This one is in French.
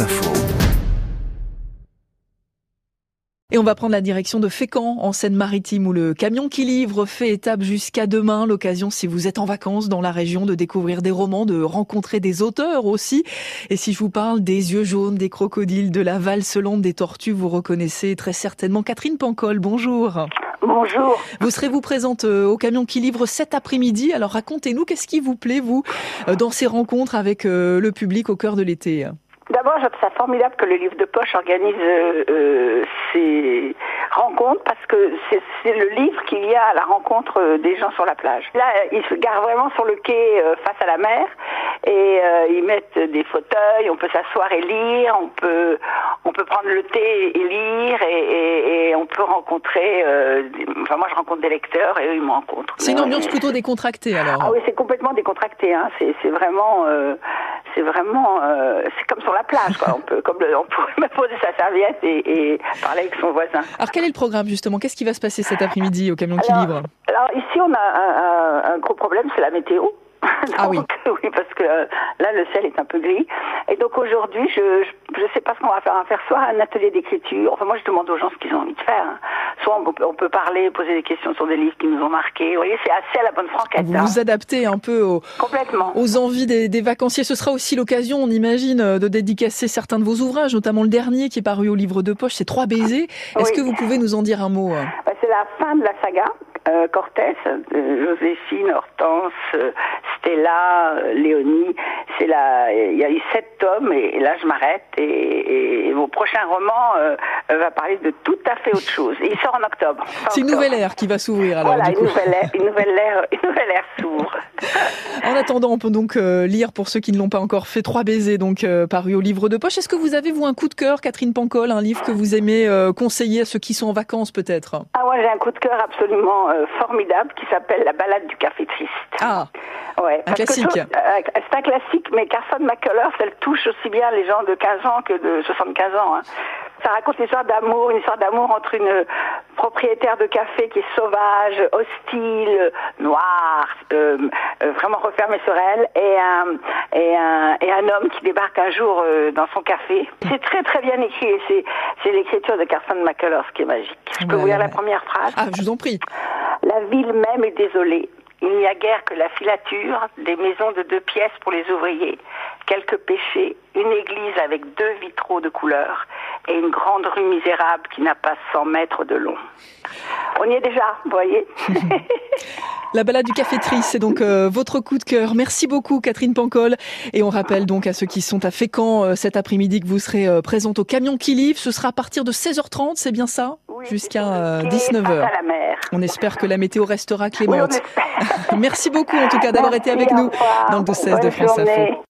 Info. Et on va prendre la direction de Fécamp, en Seine-Maritime, où le camion qui livre fait étape jusqu'à demain. L'occasion, si vous êtes en vacances dans la région, de découvrir des romans, de rencontrer des auteurs aussi. Et si je vous parle des yeux jaunes, des crocodiles, de la valse lente des tortues, vous reconnaissez très certainement Catherine Pancol. Bonjour. Bonjour. Vous serez vous présente euh, au camion qui livre cet après-midi. Alors racontez-nous, qu'est-ce qui vous plaît, vous, euh, dans ces rencontres avec euh, le public au cœur de l'été? D'abord, je trouve ça formidable que le livre de poche organise euh, euh, ces rencontres parce que c'est le livre qu'il y a à la rencontre euh, des gens sur la plage. Là, ils se garent vraiment sur le quai face à la mer et ils mettent des fauteuils, on peut s'asseoir et lire, on peut on peut prendre le thé et lire et, et, on peut rencontrer. enfin, moi, je rencontre des lecteurs et eux, ils me rencontrent. C'est une ambiance plutôt décontractée alors. Ah oui, c'est complètement décontracté. Hein. C'est vraiment c'est vraiment, euh, c'est comme sur la plage, quoi. On peut, comme on pourrait même poser sa serviette et, parler avec son voisin. Alors quel est le programme justement? Qu'est-ce qui va se passer cet après-midi au camion qui livre? Alors ici, on a un gros problème, c'est la météo. ah oui. oui, parce que euh, là, le ciel est un peu gris. Et donc aujourd'hui, je ne sais pas ce qu'on va faire. On va faire soit un atelier d'écriture. Enfin, moi, je demande aux gens ce qu'ils ont envie de faire. Hein. Soit on peut, on peut, parler, poser des questions sur des livres qui nous ont marqués. Vous voyez, c'est assez à la bonne franquette. Vous vous adaptez un peu aux, Complètement. aux envies des, des, vacanciers. Ce sera aussi l'occasion, on imagine, euh, de dédicacer certains de vos ouvrages, notamment le dernier qui est paru au livre de poche, c'est Trois baisers. Est-ce que vous pouvez nous en dire un mot hein? Bah, C'est la fin de la saga. Euh, Cortés, euh, Joséphine, Hortense, Stella, Léonie. C'est là, il y a eu sept tomes et, là je m'arrête. Et, et, mon prochain roman va parler de tout à fait autre chose. Et il sort en octobre. C'est une nouvelle ère qui va s'ouvrir alors. Voilà, du une, Nouvelle ère, une nouvelle ère, une nouvelle ère s'ouvre. en attendant, on peut donc lire pour ceux qui ne l'ont pas encore fait trois baisers donc paru au livre de poche. Est-ce que vous avez vous un coup de cœur, Catherine Pancol, un livre que vous aimez conseiller à ceux qui sont en vacances peut-être? Ah ouais, j'ai un coup de cœur absolument formidable qui s'appelle La balade du café triste. Ah, ouais, un classique. Euh, c'est un classique, mais Carson McCullers, elle touche aussi bien les gens de 15 ans que de 75 ans. Hein. Ça raconte l'histoire d'amour, une histoire d'amour entre une propriétaire de café qui est sauvage, hostile, noire, euh, euh, vraiment refermée sur elle, et un, et un, et un homme qui débarque un jour euh, dans son café. C'est très très bien écrit, c'est, c'est l'écriture de Carson McCullers qui est magique. Je peux vous lire la première phrase Ah, je vous en prie. La ville même est désolée. Il n'y a guère que la filature, des maisons de deux pièces pour les ouvriers, quelques péchés, une église avec deux vitraux de couleur et une grande rue misérable qui n'a pas 100 mètres de long. On y est déjà, vous voyez La balade du café triste, c'est donc euh, votre coup de cœur. Merci beaucoup Catherine Pancol. Et on rappelle donc à ceux qui sont à Fécamp euh, cet après-midi que vous serez euh, présente au camion qui livre. Ce sera à partir de 16h30, c'est bien ça? Oui, Jusqu'à 19h. On espère que la météo restera clémente. Oui, Merci beaucoup en tout cas d'avoir été avec nous dans le 12-16 de France Info.